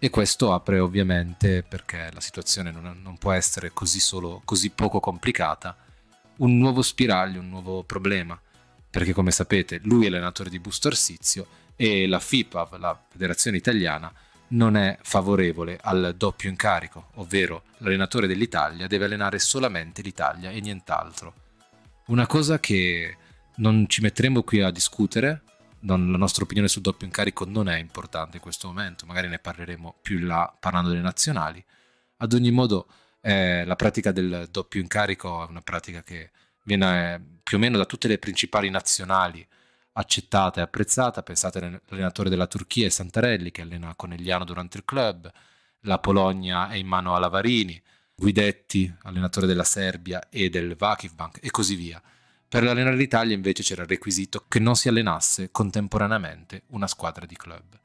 E questo apre ovviamente, perché la situazione non, non può essere così, solo, così poco complicata, un nuovo spiraglio, un nuovo problema. Perché come sapete lui è allenatore di Busto Arsizio e la FIPAV, la Federazione Italiana, non è favorevole al doppio incarico, ovvero l'allenatore dell'Italia deve allenare solamente l'Italia e nient'altro. Una cosa che non ci metteremo qui a discutere, non, la nostra opinione sul doppio incarico non è importante in questo momento, magari ne parleremo più in là parlando delle nazionali. Ad ogni modo, eh, la pratica del doppio incarico è una pratica che viene eh, più o meno da tutte le principali nazionali accettata e apprezzata. Pensate all'allenatore della Turchia è Santarelli che allena Conegliano durante il club, la Polonia è in mano a Lavarini, Guidetti, allenatore della Serbia e del Vakivbank e così via. Per allenare l'Italia invece c'era il requisito che non si allenasse contemporaneamente una squadra di club.